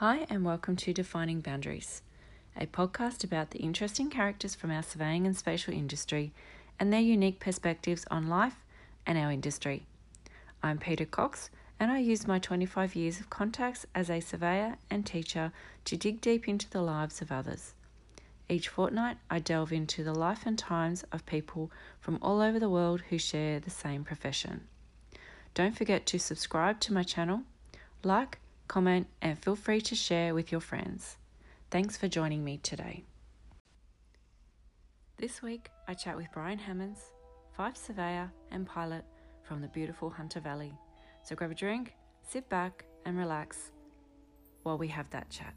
Hi, and welcome to Defining Boundaries, a podcast about the interesting characters from our surveying and spatial industry and their unique perspectives on life and our industry. I'm Peter Cox, and I use my 25 years of contacts as a surveyor and teacher to dig deep into the lives of others. Each fortnight, I delve into the life and times of people from all over the world who share the same profession. Don't forget to subscribe to my channel, like, comment, and feel free to share with your friends. Thanks for joining me today. This week, I chat with Brian Hammonds, Fyfe surveyor and pilot from the beautiful Hunter Valley. So grab a drink, sit back, and relax while we have that chat.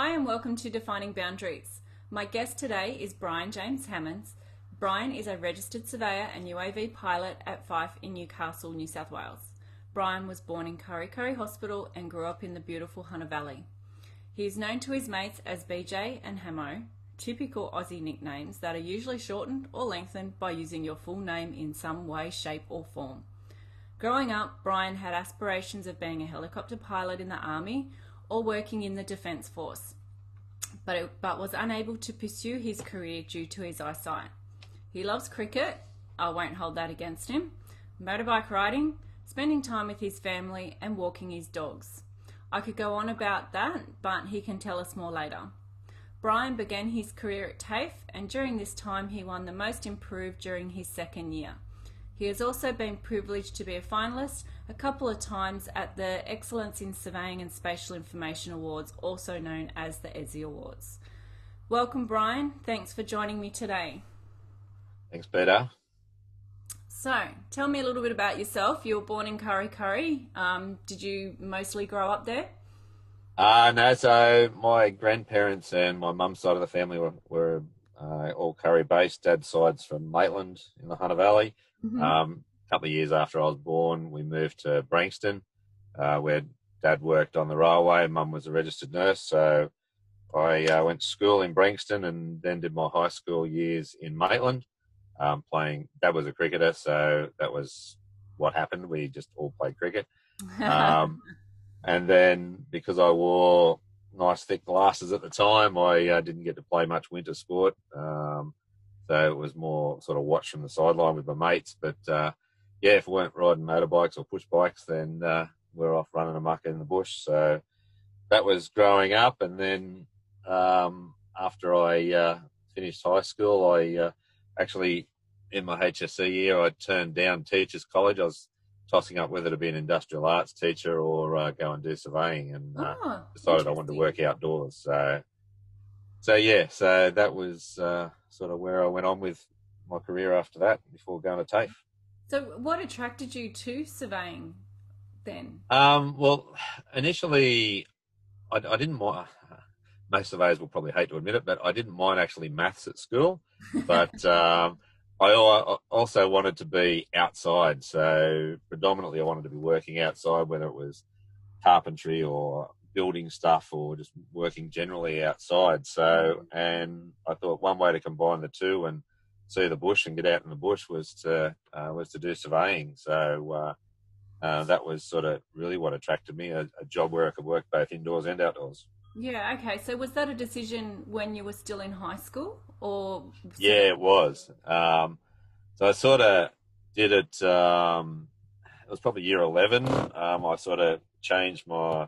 Hi, and welcome to Defining Boundaries. My guest today is Brian James Hammonds. Brian is a registered surveyor and UAV pilot at Fyfe in Newcastle, New South Wales. Brian was born in Kurri Kurri Hospital and grew up in the beautiful Hunter Valley. He is known to his mates as BJ and Hamo, typical Aussie nicknames that are usually shortened or lengthened by using your full name in some way, shape, or form. Growing up, Brian had aspirations of being a helicopter pilot in the Army or working in the Defence Force, but, it, but was unable to pursue his career due to his eyesight. He loves cricket, I won't hold that against him, motorbike riding, spending time with his family, and walking his dogs. I could go on about that, but he can tell us more later. Brian began his career at TAFE, and during this time, he won the Most Improved during his second year. He has also been privileged to be a finalist a couple of times at the Excellence in Surveying and Spatial Information Awards, also known as the ESSI Awards. Welcome, Brian. Thanks for joining me today. Thanks, Peter. So, tell me a little bit about yourself. You were born in Kurri Kurri. Um, did you mostly grow up there? Uh, no, so my grandparents and my mum's side of the family were, were uh, all Kurri based. Dad's side's from Maitland in the Hunter Valley. Mm-hmm. Um, a couple of years after I was born, we moved to Branxton, uh, where Dad worked on the railway. Mum was a registered nurse, so I uh, went to school in Branxton and then did my high school years in Maitland. Um, playing, Dad was a cricketer, so that was what happened. We just all played cricket. Um, and then because I wore nice thick glasses at the time, I uh, didn't get to play much winter sport. Um, so it was more sort of watch from the sideline with my mates. But uh, yeah, if we weren't riding motorbikes or push bikes, then uh, we're off running amok in the bush. So that was growing up. And then um, after I uh, finished high school, I uh, actually, in my HSC year, I turned down teachers college. I was tossing up whether to be an industrial arts teacher or uh, go and do surveying and oh, decided I wanted to work outdoors. So, so yeah, so that was uh, sort of where I went on with my career after that before going to TAFE. So, what attracted you to surveying then? Um, well, initially, I, I didn't mind. Most surveyors will probably hate to admit it, but I didn't mind actually maths at school. But um, I also wanted to be outside. So, predominantly, I wanted to be working outside, whether it was carpentry or building stuff or just working generally outside. So, and I thought one way to combine the two and see the bush and get out in the bush was to uh, was to do surveying. So uh, uh, that was sort of really what attracted me a, a, job where I could work both indoors and outdoors. Yeah. Okay. So was that a decision when you were still in high school, or? Yeah, it was. Um, so I sort of did it. Um, it was probably year eleven. Um, I sort of changed my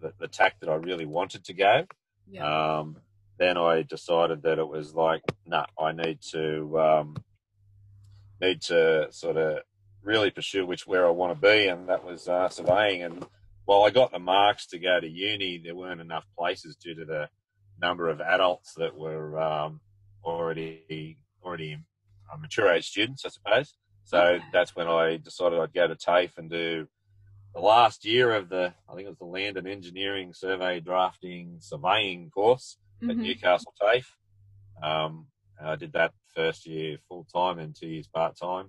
the, the tack that I really wanted to go. Yeah. Um, then I decided that it was like, nah, I need to um, need to sort of really pursue which where I want to be, and that was uh, surveying. And while I got the marks to go to uni, there weren't enough places due to the number of adults that were um, already already uh, mature age students, I suppose. So okay. that's when I decided I'd go to TAFE and do the last year of the, I think it was the Land and Engineering Survey Drafting Surveying course mm-hmm. at Newcastle TAFE. Um, I did that first year full time and two years part time,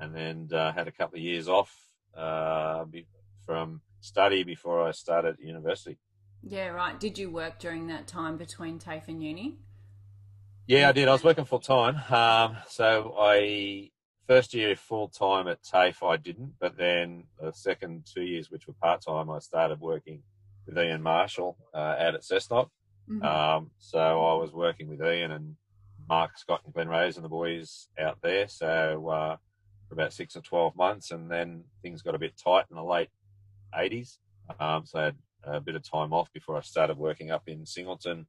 and then uh, had a couple of years off uh, from study before I started university. Yeah, right. Did you work during that time between TAFE and uni? Yeah, I did. I was working full time. Um, so I first year full time at TAFE, I didn't, but then the second two years, which were part time, I started working with Ian Marshall uh, out at Cessnock. Mm-hmm. Um, so I was working with Ian and Mark Scott and Glenn Rose and the boys out there. So uh, for about six or twelve months, and then things got a bit tight in the late '80s. Um, so I had a bit of time off before I started working up in Singleton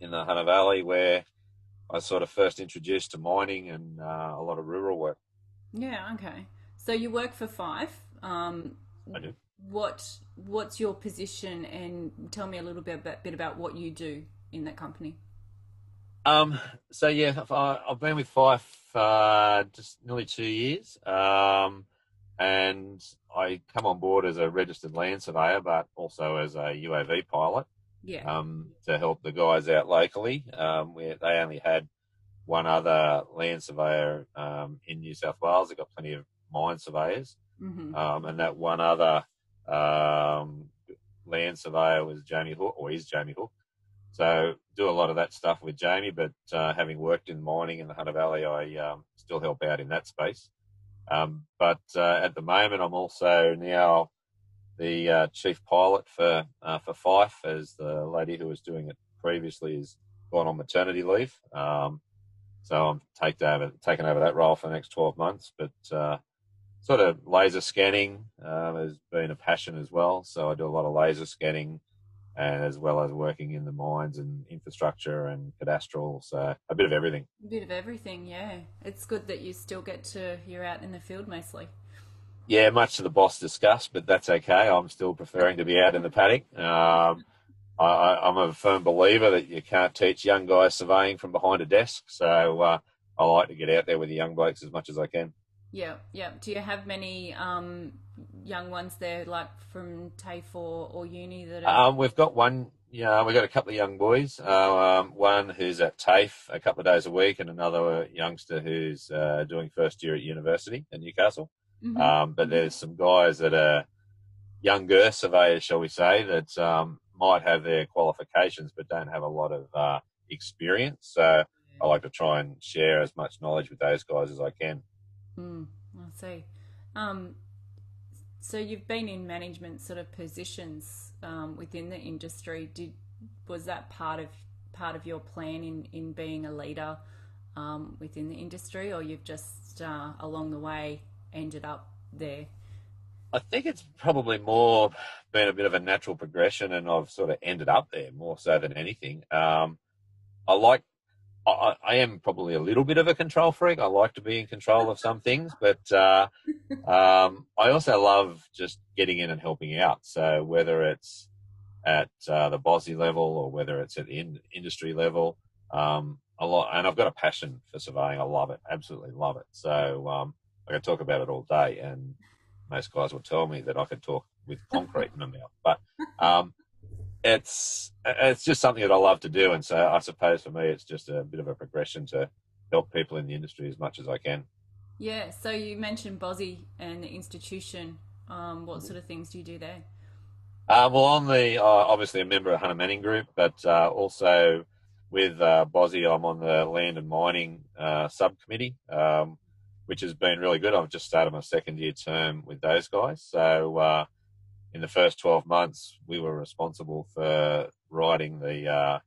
in the Hunter Valley, where I was sort of first introduced to mining and uh, a lot of rural work. Yeah. Okay. So you work for Fyfe. Um, I do. What What's your position, and tell me a little bit about, bit about what you do in that company. Um. So yeah, I've been with Fyfe uh, just nearly two years. Um, and I come on board as a registered land surveyor, but also as a UAV pilot. Yeah. Um, to help the guys out locally. Um, where they only had one other land surveyor um, in New South Wales. They've got plenty of mine surveyors, mm-hmm. um, and that one other um, land surveyor was Jamie Hook, or is Jamie Hook. So do a lot of that stuff with Jamie, but uh, having worked in mining in the Hunter Valley, I um, still help out in that space. Um, but uh, at the moment, I'm also now the uh, chief pilot for uh, for Fyfe, as the lady who was doing it previously has gone on maternity leave. Um, so I'm taking over taking over that role for the next 12 months. But uh, sort of laser scanning um, has been a passion as well. So I do a lot of laser scanning and as well as working in the mines and infrastructure and cadastral. So a bit of everything. A bit of everything, yeah. It's good that you still get to, you're out in the field mostly. Yeah, much to the boss disgust, but that's okay. I'm still preferring to be out in the paddock. Um, I, am a firm believer that you can't teach young guys surveying from behind a desk. So uh, I like to get out there with the young blokes as much as I can. Yeah, yeah. Do you have many um, young ones there, like from TAFE or, or uni that are... Um, we've got one, yeah, we've got a couple of young boys. Uh, um, one who's at TAFE a couple of days a week and another youngster who's uh, doing first year at university in Newcastle. Mm-hmm. Um, but there's some guys that are younger surveyors, shall we say, that um, might have their qualifications but don't have a lot of uh, experience. So I like to try and share as much knowledge with those guys as I can. Mm, I see. Um, so you've been in management sort of positions um, within the industry. Did was that part of part of your plan in in being a leader um, within the industry, or you've just uh, along the way ended up there? I think it's probably more been a bit of a natural progression, and I've sort of ended up there more so than anything. Um, I like I, I, am probably a little bit of a control freak. I like to be in control of some things, but uh, um, I also love just getting in and helping out. So whether it's at uh, the BOSI level or whether it's at the in- industry level, um, a lot, and I've got a passion for surveying. I love it, absolutely love it. So um, I can talk about it all day, and most guys will tell me that I could talk with concrete in my mouth. But um, it's it's just something that I love to do, and so I suppose for me it's just a bit of a progression to help people in the industry as much as I can. Yeah. So you mentioned BOSI and the institution. Um, what sort of things do you do there? Uh, well, I'm the uh, obviously a member of Hunter Manning Group, but uh, also with uh, BOSI, I'm on the Land and Mining uh, subcommittee, um, which has been really good. I've just started my second year term with those guys, so uh, in the first 12 months, we were responsible for writing the uh,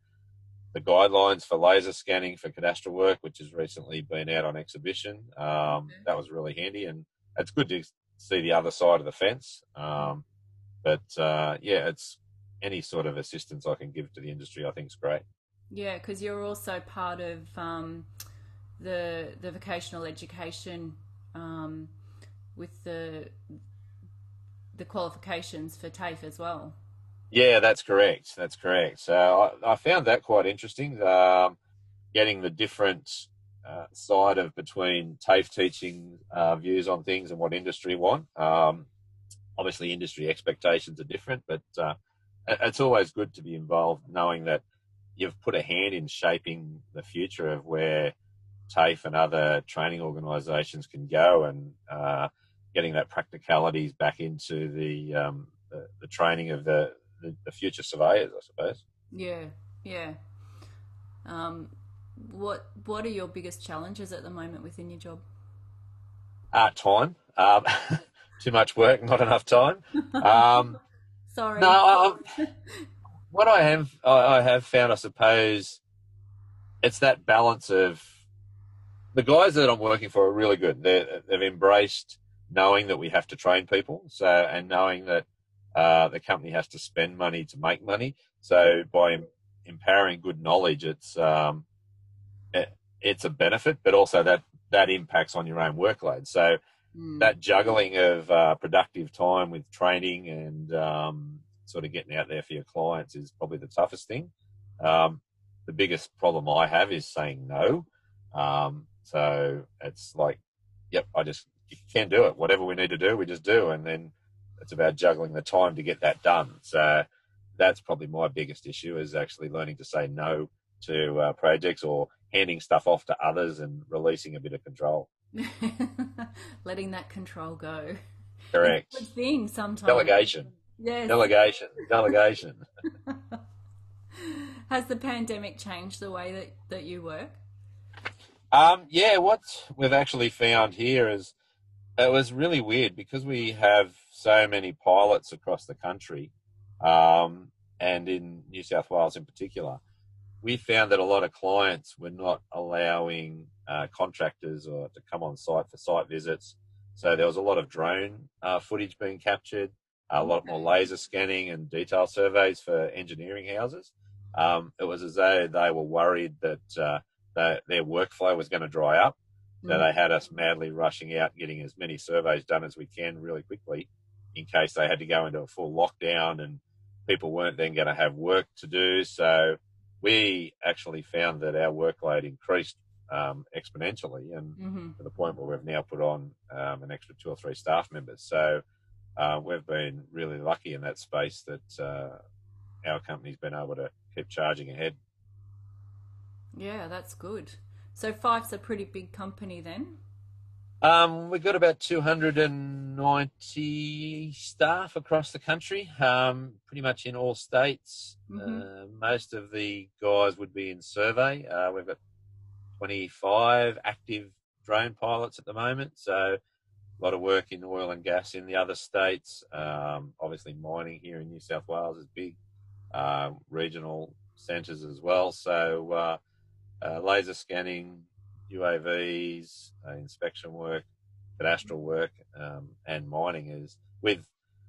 the guidelines for laser scanning for cadastral work, which has recently been out on exhibition. Um, that was really handy, and it's good to see the other side of the fence. Um, but uh, yeah, it's any sort of assistance I can give to the industry, I think is great. Yeah, because you're also part of um, the the vocational education um, with the the qualifications for TAFE as well. Yeah, that's correct. That's correct. So I, I found that quite interesting. Um, getting the different uh, side of between TAFE teaching uh, views on things and what industry want. Um, obviously, industry expectations are different, but uh, it's always good to be involved, knowing that you've put a hand in shaping the future of where TAFE and other training organisations can go and uh, getting that practicalities back into the, um, the, the training of the the, the future surveyors, I suppose. Yeah, yeah. Um, what What are your biggest challenges at the moment within your job? Uh, time. Um, too much work, not enough time. Um, Sorry. no, I, what I have I have found, I suppose, it's that balance of the guys that I'm working for are really good. they have embraced knowing that we have to train people, so and knowing that uh, the company has to spend money to make money. So by empowering good knowledge, it's um, it, it's a benefit, but also that that impacts on your own workload. So mm. that juggling of uh, productive time with training and um, sort of getting out there for your clients is probably the toughest thing. Um, the biggest problem I have is saying no. Um, so it's like, yep, I just you can do it. Whatever we need to do, we just do, and then it's about juggling the time to get that done. So that's probably my biggest issue is actually learning to say no to uh, projects or handing stuff off to others and releasing a bit of control. Letting that control go. Correct. good thing sometimes. Delegation. Yes. Delegation. Delegation. Has the pandemic changed the way that, that you work? Um, yeah, what we've actually found here is it was really weird because we have so many pilots across the country, um, and in New South Wales in particular. We found that a lot of clients were not allowing uh, contractors or to come on site for site visits. So there was a lot of drone uh, footage being captured, a lot more laser scanning and detail surveys for engineering houses. Um, it was as though they were worried that uh, their workflow was going to dry up. So mm. they had us madly rushing out, getting as many surveys done as we can really quickly in case they had to go into a full lockdown and people weren't then going to have work to do. So we actually found that our workload increased um, exponentially and mm-hmm. to the point where we've now put on um, an extra two or three staff members. So uh, we've been really lucky in that space that uh, our company's been able to keep charging ahead. Yeah, that's good. So Fyfe's a pretty big company then. Um, we've got about 290 staff across the country, um, pretty much in all states. Mm-hmm. Uh, most of the guys would be in survey. Uh, we've got 25 active drone pilots at the moment, so a lot of work in oil and gas in the other states. Um, obviously, mining here in New South Wales is big. Uh, regional centres as well. So uh, laser scanning, UAVs, uh, inspection work, cadastral work, um, and mining is with.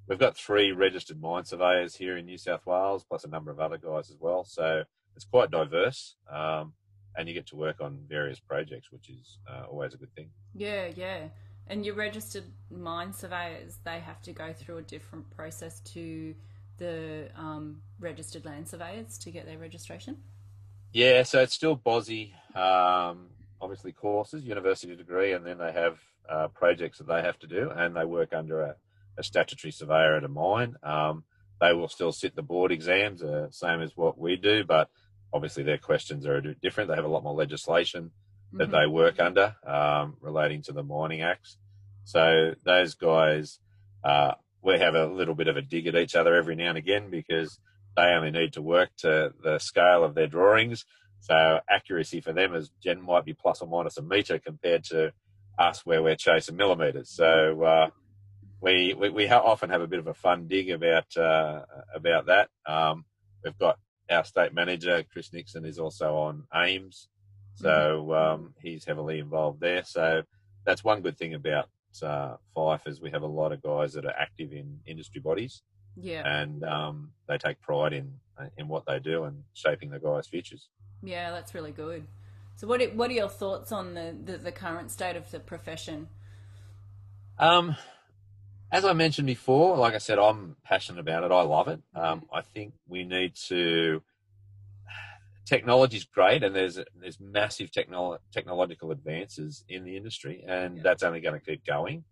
We've got three registered mine surveyors here in New South Wales, plus a number of other guys as well. So it's quite diverse, um, and you get to work on various projects, which is uh, always a good thing. Yeah, yeah. And your registered mine surveyors, they have to go through a different process to the um, registered land surveyors to get their registration. Yeah, so it's still BOSI, um, obviously courses, university degree, and then they have uh, projects that they have to do, and they work under a, a statutory surveyor at a mine. Um, they will still sit the board exams, uh, same as what we do, but obviously their questions are different. They have a lot more legislation that mm-hmm. they work under um, relating to the mining acts. So those guys, uh, we have a little bit of a dig at each other every now and again because they only need to work to the scale of their drawings. So accuracy for them is gen might be plus or minus a meter compared to us where we're chasing millimeters. So uh, we we, we ha- often have a bit of a fun dig about uh, about that. Um, we've got our state manager Chris Nixon is also on AIMS, so mm-hmm. um, he's heavily involved there. So that's one good thing about uh, Fyfe is we have a lot of guys that are active in industry bodies. Yeah. And um, they take pride in in what they do and shaping the guys' futures. Yeah, that's really good. So, what are, what are your thoughts on the, the, the current state of the profession? Um, as I mentioned before, like I said, I'm passionate about it. I love it. Um, I think we need to. Technology is great, and there's there's massive technolo- technological advances in the industry, and yeah. that's only going to keep going.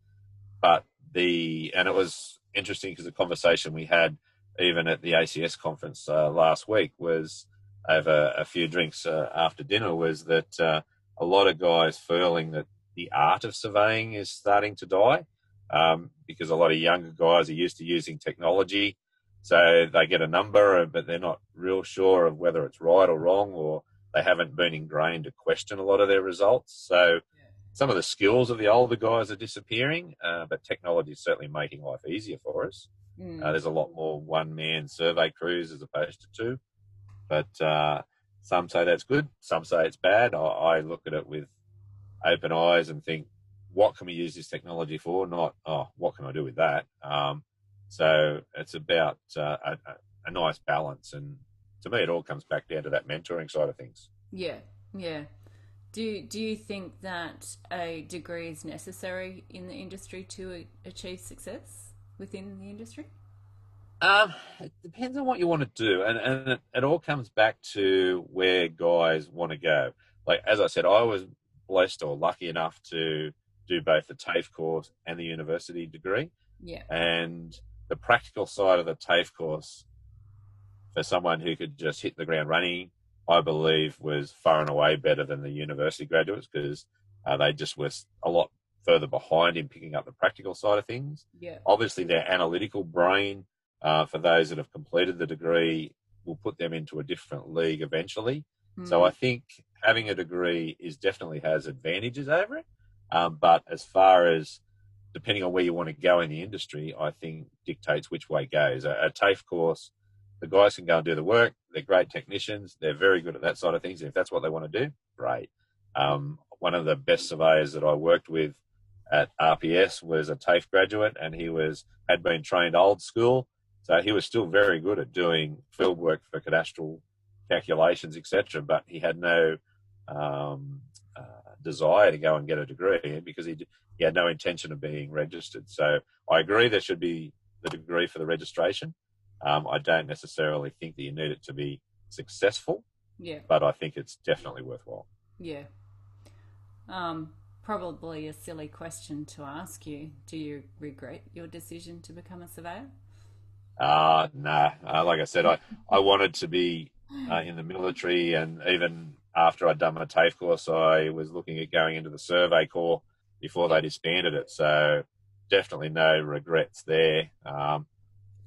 But the and it was interesting because the conversation we had even at the ACS conference uh, last week was over a few drinks uh, after dinner was that uh, a lot of guys feeling that the art of surveying is starting to die um, because a lot of younger guys are used to using technology. So they get a number, but they're not real sure of whether it's right or wrong, or they haven't been ingrained to question a lot of their results. So some of the skills of the older guys are disappearing, uh, but technology is certainly making life easier for us. Mm. Uh, there's a lot more one man survey crews as opposed to two. But uh, some say that's good, some say it's bad. I, I, look at it with open eyes and think, what can we use this technology for? Not, oh, what can I do with that? Um, so it's about uh, a, a nice balance. And to me, it all comes back down to that mentoring side of things. Yeah, yeah. Do do you think that a degree is necessary in the industry to achieve success within the industry? Um, it depends on what you want to do, and and it, it all comes back to where guys want to go. Like as I said, I was blessed or lucky enough to do both the TAFE course and the university degree. Yeah. And the practical side of the TAFE course for someone who could just hit the ground running, I believe was far and away better than the university graduates because uh, they just were a lot further behind in picking up the practical side of things. Yeah. Obviously, their analytical brain, uh, for those that have completed the degree, will put them into a different league eventually. Mm. So I think having a degree is definitely has advantages over it. Um, but as far as depending on where you want to go in the industry, I think dictates which way goes. A, a TAFE course, the guys can go and do the work. They're great technicians. They're very good at that side of things. If that's what they want to do, great. Um, one of the best surveyors that I worked with at RPS was a TAFE graduate, and he was had been trained old school, so he was still very good at doing field work for cadastral calculations, etc. But he had no um, uh, desire to go and get a degree because he he had no intention of being registered. So I agree there should be the degree for the registration. Um, I don't necessarily think that you need it to be successful. Yeah. But I think it's definitely worthwhile. Yeah. Um, probably a silly question to ask you. Do you regret your decision to become a surveyor? Uh, nah. Uh, like I said, I, I wanted to be uh, in the military, and even after I'd done my TAFE course, I was looking at going into the survey corps before they disbanded it. So definitely no regrets there. Um,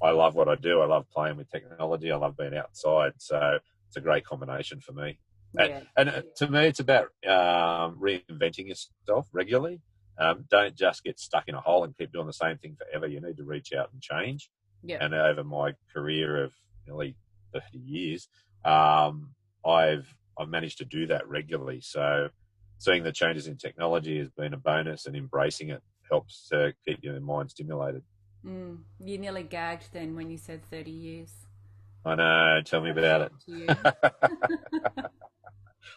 I love what I do. I love playing with technology. I love being outside. So it's a great combination for me. Yeah. And, and, to me, it's about um, reinventing yourself regularly. Um, don't just get stuck in a hole and keep doing the same thing forever. You need to reach out and change. Yeah. And over my career of nearly 30 years, um, I've I've managed to do that regularly. So seeing the changes in technology has been a bonus, and embracing it helps to keep your mind stimulated. Mm, you nearly gagged then when you said 30 years. I know. Tell me about it.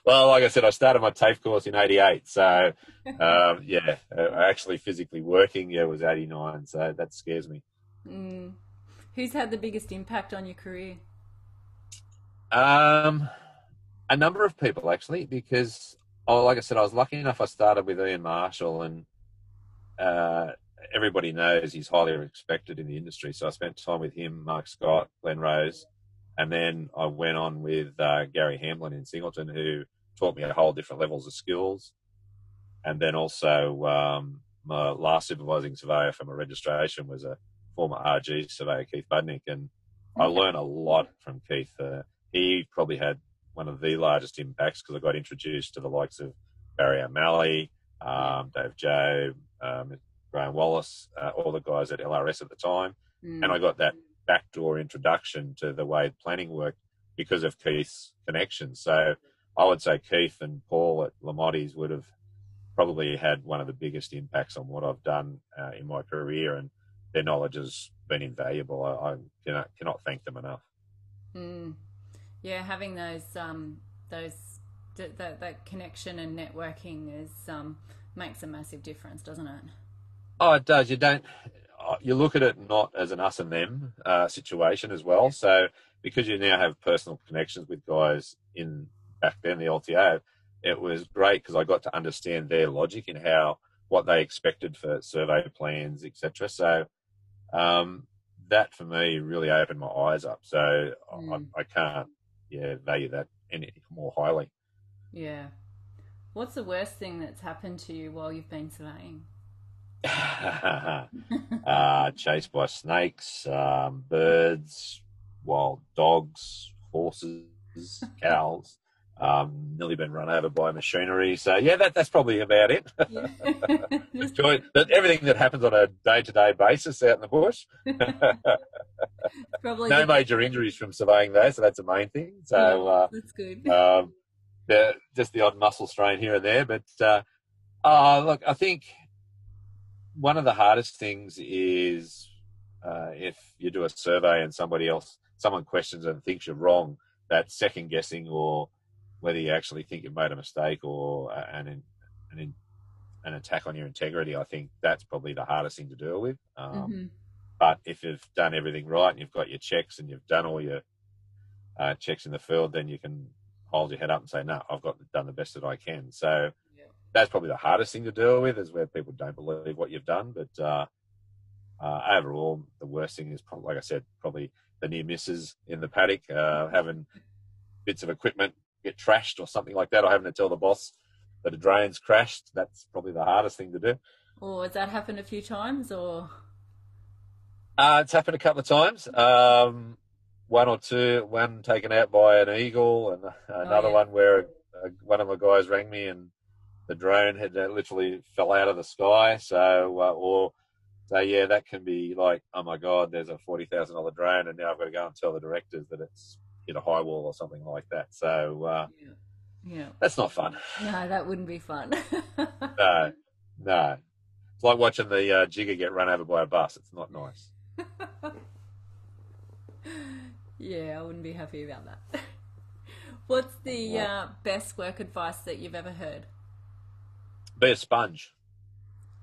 well, like I said, I started my TAFE course in '88, so um, yeah, uh, actually physically working, yeah, was '89, so that scares me. Mm. Who's had the biggest impact on your career? Um, a number of people actually, because oh, like I said, I was lucky enough. I started with Ian Marshall, and uh, everybody knows he's highly respected in the industry. So I spent time with him, Mark Scott, Glenn Rose, and then I went on with uh, Gary Hamlin in Singleton, who taught me a whole different levels of skills. And then also um, my last supervising surveyor for my registration was a former RG surveyor, Keith Budnick, and I learned a lot from Keith. Uh, he probably had one of the largest impacts because I got introduced to the likes of Barry O'Malley, um, Dave Joe, um, Graham Wallace, uh, all the guys at LRS at the time, mm. and I got that backdoor introduction to the way planning worked because of Keith's connections. So I would say Keith and Paul at Lamotte's would have probably had one of the biggest impacts on what I've done uh, in my career, and their knowledge has been invaluable. I, I cannot, cannot thank them enough. Mm. Yeah, having those um, those that that connection and networking is um, makes a massive difference, doesn't it? Oh, it does. You don't. Uh, you look at it not as an us and them uh, situation as well. So because you now have personal connections with guys in back then the LTA, it was great because I got to understand their logic in how what they expected for survey plans, etc. So um, that for me really opened my eyes up. So mm. I, I, can't yeah value that any more highly. Yeah. What's the worst thing that's happened to you while you've been surveying? uh, chased by snakes, um, birds, wild dogs, horses, cows. Um, nearly been run over by machinery. So yeah, that, that's probably about it. Enjoy everything that happens on a day-to-day basis out in the bush. probably no major injuries from surveying there, so that's the main thing. So yeah, uh, that's good. Um, the, just the odd muscle strain here and there, but uh, uh, look, I think one of the hardest things is uh, if you do a survey and somebody else, someone questions and thinks you're wrong, that second guessing or whether you actually think you've made a mistake or an, an, an attack on your integrity, I think that's probably the hardest thing to deal with. Um, mm-hmm. But if you've done everything right and you've got your checks and you've done all your uh, checks in the field, then you can hold your head up and say, "No, I've got done the best that I can." So that's probably the hardest thing to deal with is where people don't believe what you've done. But uh, uh, overall, the worst thing is probably, like I said, probably the near misses in the paddock, uh, having bits of equipment get trashed or something like that, or having to tell the boss that a drone's crashed. That's probably the hardest thing to do. Or has that happened a few times, or? Uh, it's happened a couple of times. Um, one or two, one taken out by an eagle, and another oh, yeah. one where one of my guys rang me and the drone had uh, literally fell out of the sky. So, uh, or so yeah, that can be like, oh my god, there's a forty thousand dollar drone, and now I've got to go and tell the directors that it's hit a high wall or something like that. So, uh, yeah. yeah, that's not fun. No, that wouldn't be fun. no, no, it's like watching the uh, jigger get run over by a bus. It's not nice. yeah, I wouldn't be happy about that. What's the uh, best work advice that you've ever heard? Be a sponge.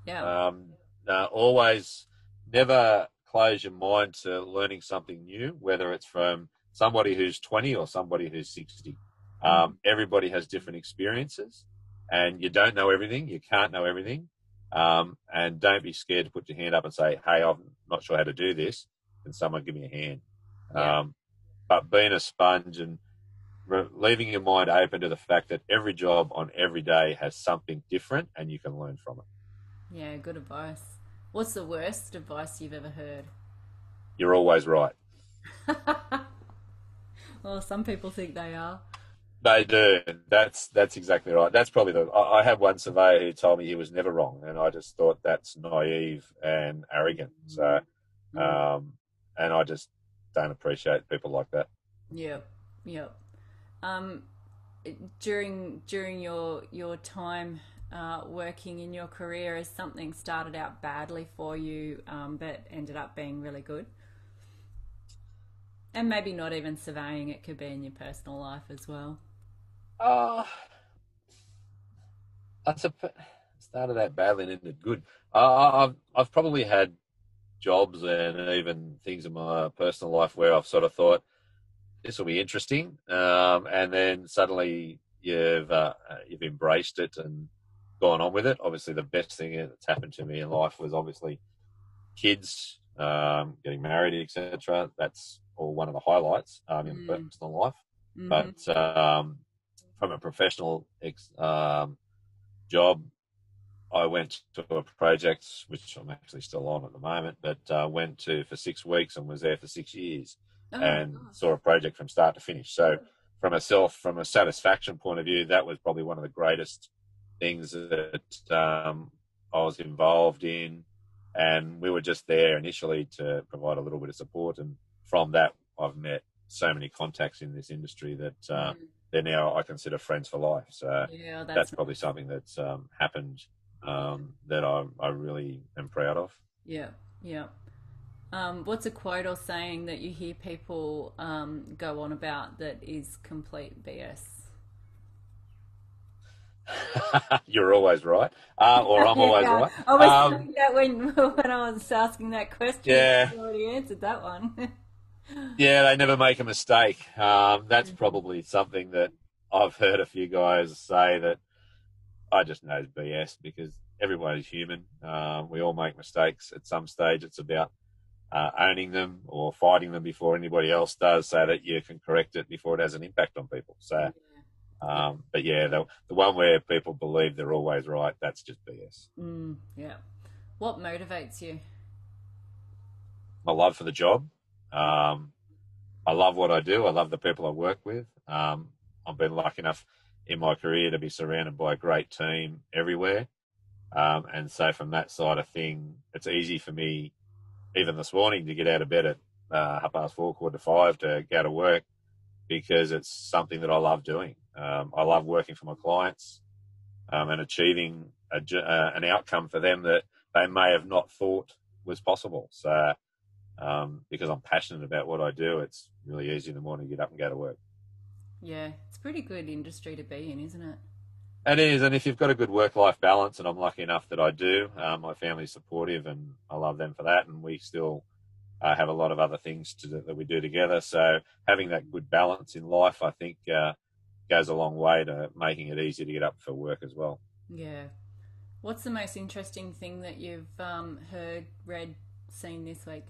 Yeah. Um, uh, always, never close your mind to learning something new, whether it's from somebody who's 20 or somebody who's 60. Um, mm. everybody has different experiences, and you don't know everything. You can't know everything. Um, and don't be scared to put your hand up and say, "Hey, I'm not sure how to do this. Can someone give me a hand?" Yeah. Um, but being a sponge and leaving your mind open to the fact that every job on every day has something different and you can learn from it. Yeah, good advice. What's the worst advice you've ever heard? You're always right. well, some people think they are. They do. That's that's exactly right. That's probably the. I, I had one surveyor who told me he was never wrong, and I just thought that's naive and arrogant. So, mm. um, and I just don't appreciate people like that. Yeah, yeah. Um, during during your your time uh, working in your career, has something started out badly for you, um, but ended up being really good? And maybe not even surveying; it could be in your personal life as well. Uh, that's a started out badly and ended good. Uh, I've I've probably had jobs and even things in my personal life where I've sort of thought, this will be interesting. Um, and then suddenly you've uh, you've embraced it and gone on with it. Obviously, the best thing that's happened to me in life was obviously kids, um, getting married, etc. That's all one of the highlights um, in mm. personal life. Mm-hmm. But um, from a professional ex, um, job, I went to a project which I'm actually still on at the moment, but uh, went to for six weeks and was there for six years oh, and saw a project from start to finish. So, from a self, from a satisfaction point of view, that was probably one of the greatest things that um, I was involved in. And we were just there initially to provide a little bit of support. And from that, I've met so many contacts in this industry that uh, mm. they're now I consider friends for life. So yeah, that's, that's probably something that's um, happened um, that I, I really am proud of. Yeah, yeah. Um, what's a quote or saying that you hear people um, go on about that is complete BS? You're always right, uh, or I'm always yeah, right. I was um, that when when I was asking that question. Yeah, you already answered that one. yeah, they never make a mistake. Um, that's probably something that I've heard a few guys say that I just know is BS because everybody's human. Uh, we all make mistakes at some stage. It's about uh, owning them or fighting them before anybody else does so that you can correct it before it has an impact on people. So, um, but yeah, the, the one where people believe they're always right, that's just BS. Mm, yeah. What motivates you? My love for the job. Um, I love what I do. I love the people I work with. Um, I've been lucky enough in my career to be surrounded by a great team everywhere. Um, and so from that side of thing, it's easy for me, even this morning, to get out of bed at uh, half past four, quarter to five to go to work because it's something that I love doing. Um, I love working for my clients um, and achieving a, uh, an outcome for them that they may have not thought was possible. So, um, because I'm passionate about what I do, it's really easy in the morning to get up and go to work. Yeah, it's pretty good industry to be in, isn't it? It is, and if you've got a good work-life balance, and I'm lucky enough that I do, um, my family's supportive, and I love them for that, and we still uh, have a lot of other things to, that we do together. So having that good balance in life, I think, uh, goes a long way to making it easy to get up for work as well. Yeah. What's the most interesting thing that you've um, heard, read, seen this week?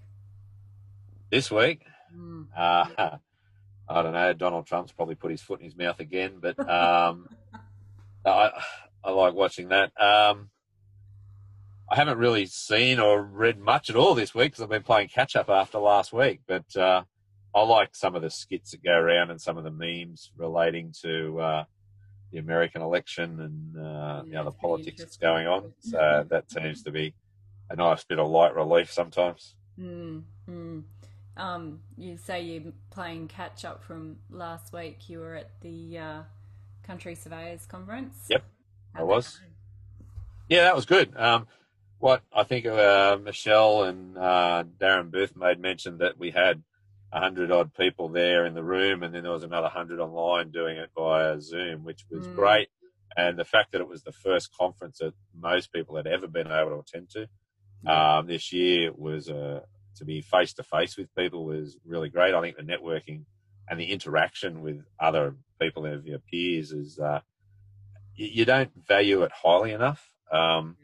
This week, mm. uh, I don't know. Donald Trump's probably put his foot in his mouth again, but um, I I like watching that. Um, I haven't really seen or read much at all this week because I've been playing catch up after last week. But uh, I like some of the skits that go around and some of the memes relating to uh, the American election and uh, yeah, you know the politics that's going on. So that seems to be a nice bit of light relief sometimes. Mm, mm. Um, you say you're playing catch up from last week. You were at the uh, Country Surveyors Conference. Yep, How'd I was. Yeah, that was good. Um, what I think uh, Michelle and uh, Darren Booth made mention that we had a hundred odd people there in the room, and then there was another hundred online doing it via Zoom, which was mm. great. And the fact that it was the first conference that most people had ever been able to attend to um, this year was uh, to be face to face with people was really great. I think the networking and the interaction with other people of your peers is uh, you, you, don't value it highly enough. Um,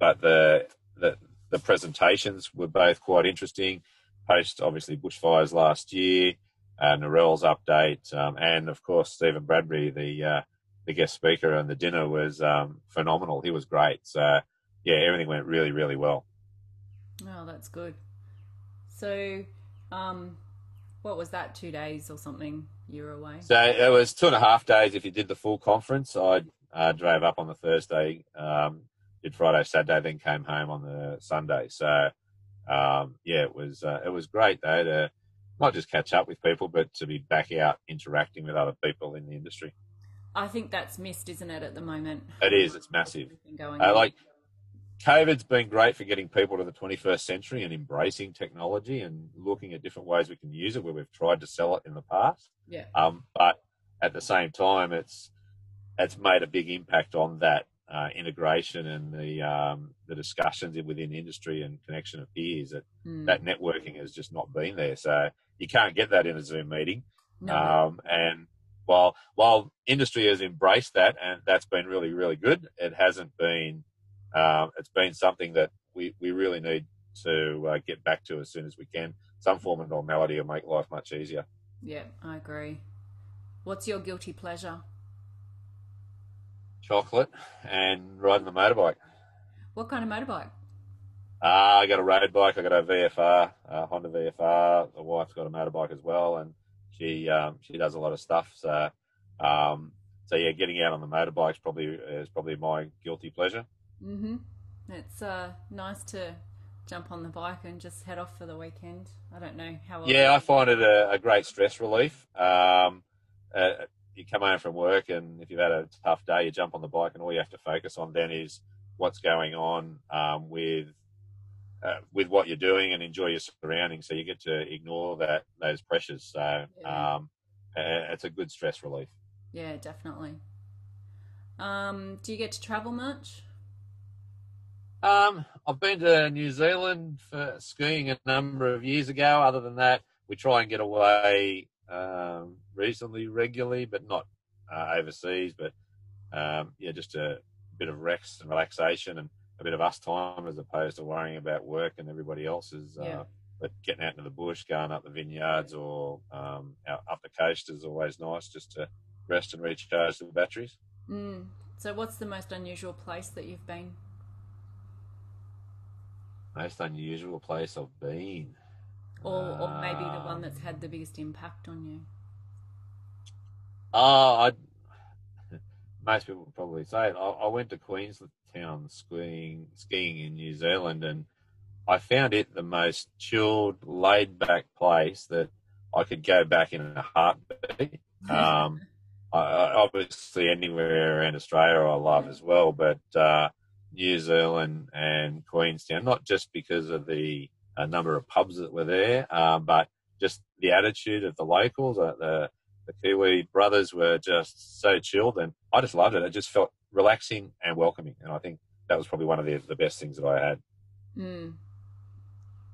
but the, the, the presentations were both quite interesting. Post obviously bushfires last year, uh, Narelle's update, um, and of course Steven Bradbury, the uh, the guest speaker, and the dinner was um, phenomenal. He was great. So yeah, everything went really really well. Oh, that's good. So, um, what was that? Two days or something? You were away. So it was two and a half days. If you did the full conference, I uh, drove up on the Thursday, um, did Friday, Saturday, then came home on the Sunday. So um, yeah, it was uh, it was great though to not just catch up with people, but to be back out interacting with other people in the industry. I think that's missed, isn't it, at the moment? It is. It's massive. Uh, like COVID's been great for getting people to the 21st century and embracing technology and looking at different ways we can use it where we've tried to sell it in the past. Yeah. Um, but at the same time, it's it's made a big impact on that uh, integration and the um, the discussions within industry and connection of peers that mm. that networking has just not been there. So you can't get that in a Zoom meeting. No. Um, and while while industry has embraced that and that's been really really good, it hasn't been. Um, it's been something that we, we really need to uh, get back to as soon as we can. Some form of normality will make life much easier. Yeah, I agree. What's your guilty pleasure? chocolate and riding the motorbike. What kind of motorbike? Uh, I got a road bike. I got a VFR, a Honda VFR. The wife's got a motorbike as well, and she um, she does a lot of stuff. So, um, so yeah, getting out on the motorbike is probably is probably my guilty pleasure. Mhm. It's uh, nice to jump on the bike and just head off for the weekend. I don't know how. Long. Yeah, I find it a, a great stress relief. Um, uh, you come home from work and if you've had a tough day, you jump on the bike and all you have to focus on then is what's going on um, with uh, with what you're doing and enjoy your surroundings. So you get to ignore that those pressures. So yeah. um, it's a good stress relief. Yeah, definitely. Um, do you get to travel much? Um, I've been to New Zealand for skiing a number of years ago. Other than that, we try and get away um, reasonably regularly, but not uh, overseas. But um, yeah, just a bit of rest and relaxation and a bit of us time as opposed to worrying about work and everybody else's. Uh, yeah. But getting out into the bush, going up the vineyards or um, out, up the coast is always nice just to rest and recharge the batteries. Mm. So, what's the most unusual place that you've been? Most unusual place I've been. Or, or maybe the one that's had the biggest impact on you. Oh, I. Most people would probably say it. I, I went to Queenstown skiing, skiing in New Zealand, and I found it the most chilled, laid back place that I could go back in a heartbeat. Um, I, obviously, anywhere around Australia I love as well, but uh, New Zealand and Queenstown, not just because of the uh, number of pubs that were there, um, but just the attitude of the locals. Uh, the, the Kiwi brothers were just so chilled, and I just loved it. It just felt relaxing and welcoming, and I think that was probably one of the, the best things that I had. Mm.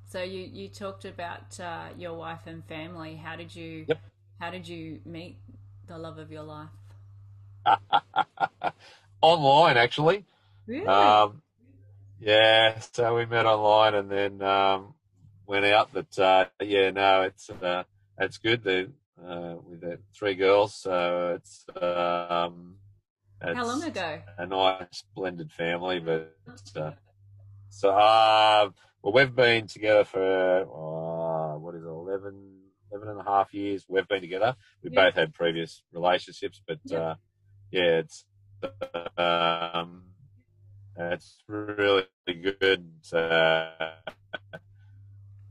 So you you talked about uh, your wife and family. How did you yep. how did you meet the love of your life? Online, actually. Really? Um, yeah, so we met online and then um, went out. But uh, yeah, no, it's uh, it's good. The uh, with the three girls, so it's um, it's how long ago? A nice blended family, but uh, so uh, well, we've been together for uh, what is it, 11, 11 and a half years. We've been together. We yeah. both had previous relationships, but yeah, uh, yeah it's um, it's really good. Uh,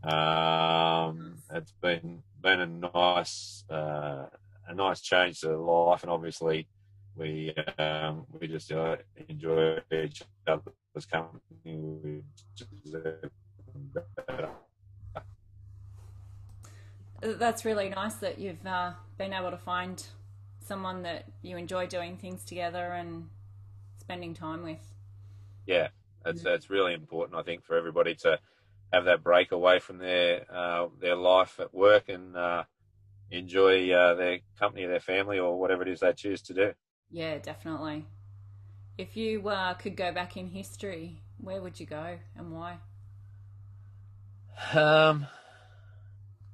um, it's been been a nice uh, a nice change to life, and obviously we um, we just uh, enjoy each other's company. That's really nice that you've uh, been able to find someone that you enjoy doing things together and spending time with. Yeah, that's that's really important. I think for everybody to have that break away from their uh, their life at work and uh, enjoy uh, their company, their family, or whatever it is they choose to do. Yeah, definitely. If you uh, could go back in history, where would you go and why? Um,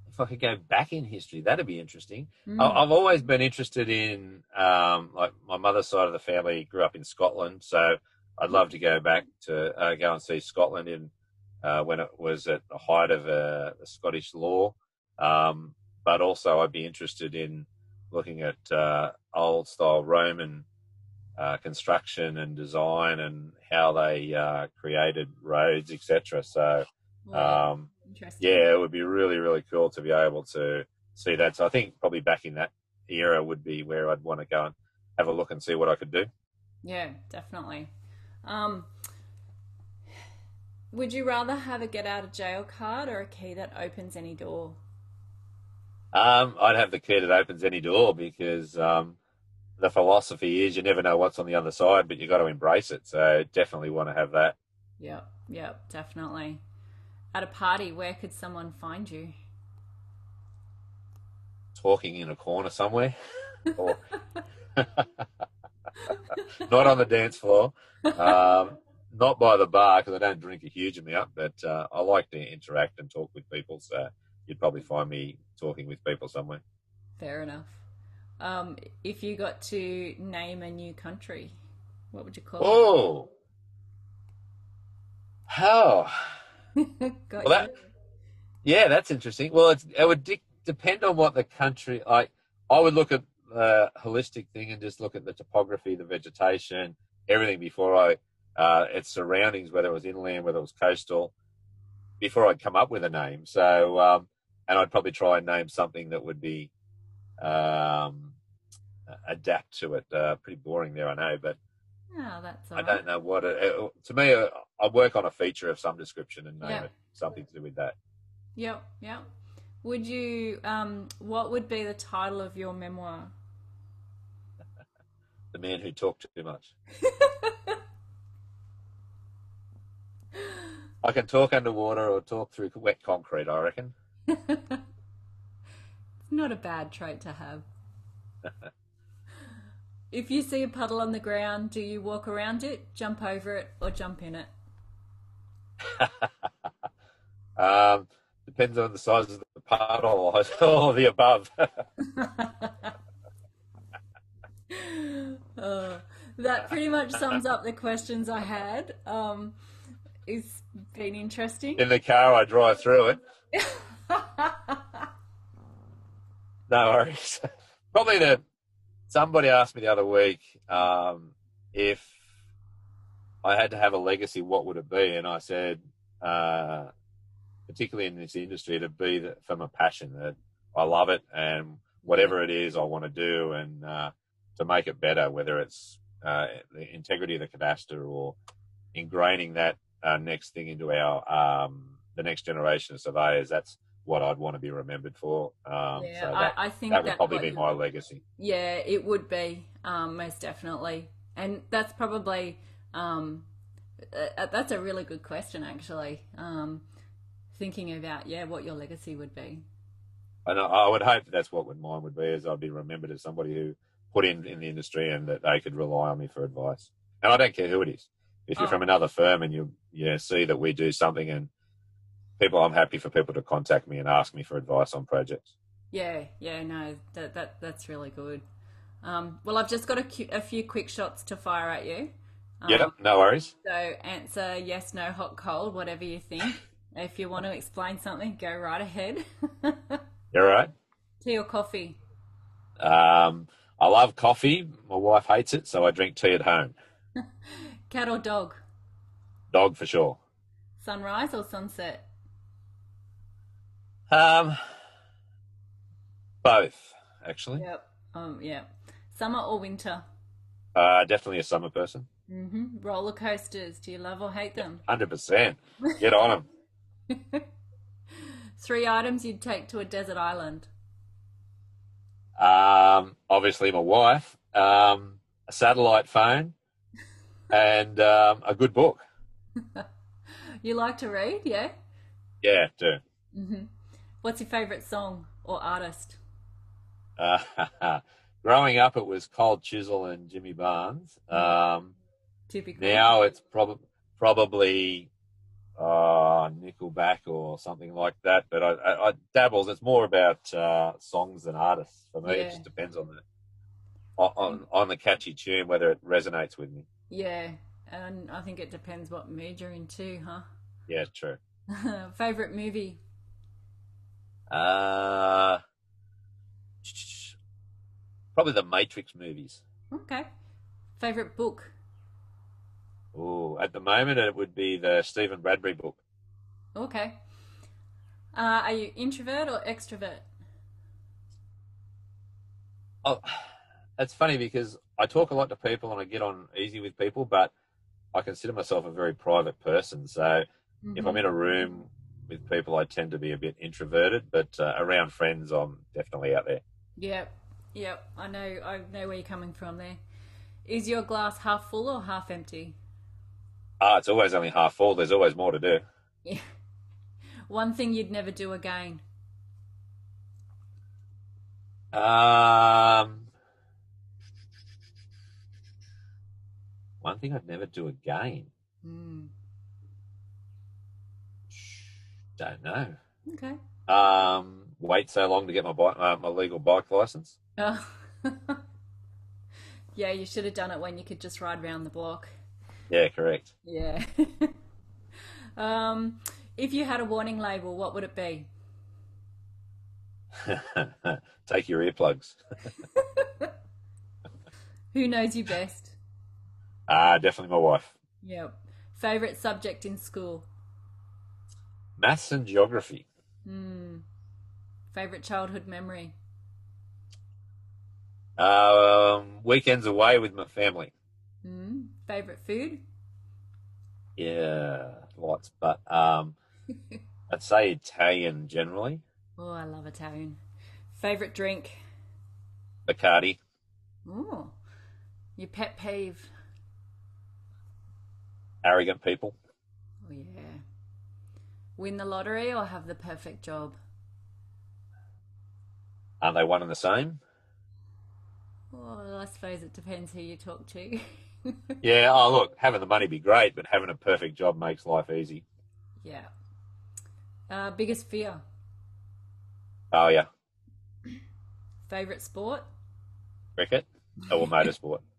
if I could go back in history, that'd be interesting. Mm. I've always been interested in, um, like my mother's side of the family grew up in Scotland, so I'd love to go back to uh, go and see Scotland in uh, when it was at the height of uh, Scottish law. Um, but also, I'd be interested in looking at uh, old style Roman uh, construction and design and how they uh, created roads, etc. So, um, yeah, it would be really, really cool to be able to see that. So, I think probably back in that era would be where I'd want to go and have a look and see what I could do. Yeah, definitely. Um, would you rather have a get out of jail card or a key that opens any door? Um, I'd have the key that opens any door because um, the philosophy is you never know what's on the other side, but you got to embrace it. So definitely want to have that. Yep, yep, definitely. At a party, where could someone find you? Talking in a corner somewhere. or... Not on the dance floor. Um, not by the bar because I don't drink a huge amount, but uh, I like to interact and talk with people. So you'd probably find me talking with people somewhere. Fair enough. Um, if you got to name a new country, what would you call oh. it? Oh, how? well, that, yeah, that's interesting. Well, it would de- depend on what the country. Like, I would look at the holistic thing and just look at the topography, the vegetation, everything before I uh, its surroundings, whether it was inland, whether it was coastal, before I'd come up with a name. So, um, and I'd probably try and name something that would be um, adapt to it. Uh, pretty boring there, I know, but oh, that's I don't know what it, it, to me. Uh, I work on a feature of some description and name it something to do with that. Yep, yep. Would you? Um, what would be the title of your memoir? The man who talked too much. I can talk underwater or talk through wet concrete, I reckon. it's not a bad trait to have. if you see a puddle on the ground, do you walk around it, jump over it, or jump in it? um, depends on the size of the puddle or the above. Uh, that pretty much sums up the questions I had. Um, is been interesting? In the car, I drive through it. no worries. Probably the somebody asked me the other week um, if I had to have a legacy, what would it be? And I said, uh, particularly in this industry, to be from a passion that I love it and whatever it is I want to do and uh, to make it better, whether it's uh, the integrity of the cadastre or ingraining that uh, next thing into our um, the next generation of surveyors. That's what I'd want to be remembered for. Um, yeah, so that, I, I think that would probably be my legacy. Yeah, it would be um, most definitely, and that's probably um, uh, that's a really good question actually. Um, thinking about yeah, what your legacy would be. And I, I would hope that that's what would mine would be, is I'd be remembered as somebody who put in in the industry and that they could rely on me for advice. And I don't care who it is. If you're Oh. from another firm and you you see that we do something and people, I'm happy for people to contact me and ask me for advice on projects. Yeah, yeah, no, that that that's really good. Um, well, I've just got a, cu- a few quick shots to fire at you. Um, yeah, no worries. So answer yes, no, hot, cold, whatever you think. if you want to explain something, go right ahead. You're right. Tea or coffee? Um, I love coffee. My wife hates it, so I drink tea at home. Cat or dog? Dog for sure. Sunrise or sunset? Um, both actually. Yep. Um, yeah. Summer or winter? Uh, definitely a summer person. Mm-hmm. Roller coasters. Do you love or hate them? Hundred percent. Get on them. Three items you'd take to a desert island. Um, obviously my wife, um, a satellite phone, and um, a good book. You like to read, yeah? Yeah, do. hmm What's your favourite song or artist? Uh, growing up, it was Cold Chisel and Jimmy Barnes. Um, Typical. now it's probably probably uh, Nickelback or something like that. But I, I, I dabbles. It's more about uh, songs than artists for me. Yeah. It just depends on the on, on the catchy tune whether it resonates with me. Yeah, and I think it depends what mood you're in too, huh? Yeah, true. Favorite movie? Uh, probably the Matrix movies. Okay. Favorite book? Oh, at the moment it would be the Steven Bradbury book. Okay. Uh, are you introvert or extrovert? Oh, it's funny because I talk a lot to people and I get on easy with people, but I consider myself a very private person. So if I'm in a room with people, I tend to be a bit introverted, but uh, around friends, I'm definitely out there. Yep, yep. I know. I know where you're coming from there. Is your glass half full or half empty? Ah, it's always only half full. There's always more to do. Yeah. One thing you'd never do again. Um, one thing I'd never do again. Hmm. Don't know. Okay. Um, wait so long to get my bike, uh, my legal bike license. Oh. yeah, you should have done it when you could just ride around the block. Yeah, correct. Yeah. um, if you had a warning label, what would it be? Take your earplugs. Who knows you best? Ah, definitely my wife. Yep. Favorite subject in school? Maths and geography. Hmm. Favorite childhood memory? Um, weekends away with my family. Hmm. Favorite food? Yeah, lots, but um, I'd say Italian generally. Oh, I love Italian. Favorite drink? Bacardi. Oh, your pet peeve? Arrogant people. Oh, yeah. Win the lottery or have the perfect job? Aren't they one and the same? Well, I suppose it depends who you talk to. Yeah. Oh, look, having the money be great, but having a perfect job makes life easy. yeah. Uh, biggest fear? Oh yeah, Favorite sport? cricket or motorsport.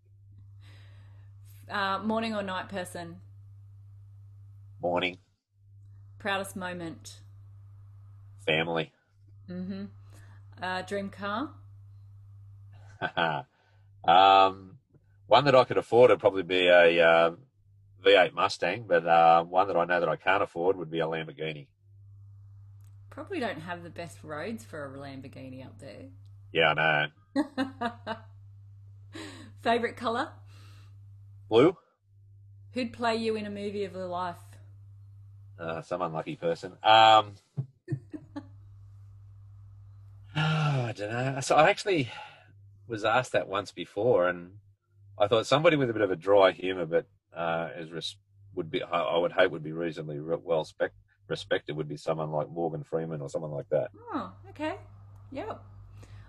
Uh, morning or night person? Morning. Proudest moment. Family. Mm-hmm. Uh, dream car. um, one that I could afford would probably be a uh, V8 Mustang, but uh, one that I know that I can't afford would be a Lamborghini. Probably don't have the best roads for a Lamborghini up there. Yeah, I know. Favorite color? Blue. Who'd play you in a movie of your life? Uh, some unlucky person. Um, I don't know. So I actually was asked that once before, and I thought somebody with a bit of a dry humour, but uh, as res- would be, I would hope would be reasonably well spec- respected, would be someone like Morgan Freeman or someone like that. Oh, okay. Yep.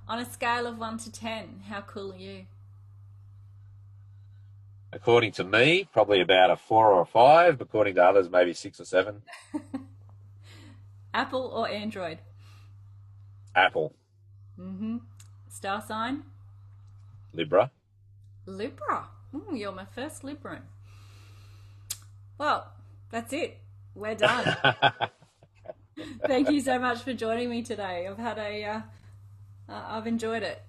On a scale of one to ten, how cool are you? According to me, probably about a four or a five. According to others, maybe six or seven. Apple or Android? Apple. Mm-hmm. Star sign? Libra. Libra. Ooh, you're my first Libran. Well, that's it. We're done. Thank you so much for joining me today. I've had a, uh, uh, I've enjoyed it.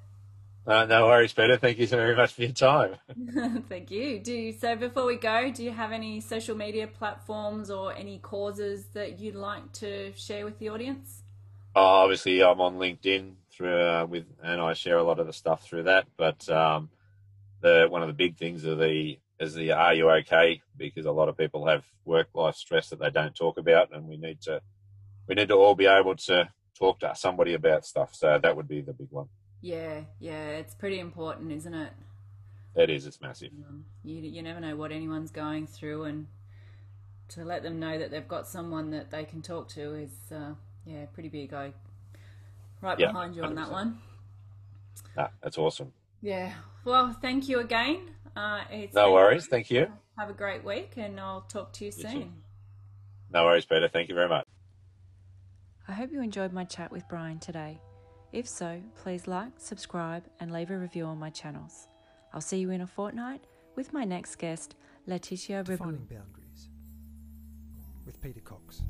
Uh, no worries, Peter. Thank you so very much for your time. Thank you. Do you, so before we go, do you have any social media platforms or any causes that you'd like to share with the audience? Oh, obviously, I'm on LinkedIn through uh, with, and I share a lot of the stuff through that. But um, the one of the big things are the is the Are you okay? Because a lot of people have work life stress that they don't talk about, and we need to we need to all be able to talk to somebody about stuff. So that would be the big one. Yeah, yeah, it's pretty important, isn't it? It is. It's massive. Um, you you never know what anyone's going through, and to let them know that they've got someone that they can talk to is uh, yeah pretty big. I right yeah, behind you 100%. on that one. Ah, that's awesome. Yeah. Well, thank you again. Uh, no worries. Thank you. Have a great week, and I'll talk to you, you soon. Too. No worries, Peter. Thank you very much. I hope you enjoyed my chat with Brian today. If so, please like, subscribe, and leave a review on my channels. I'll see you in a fortnight with my next guest, Letitia Defining Boundaries with Peter Cox.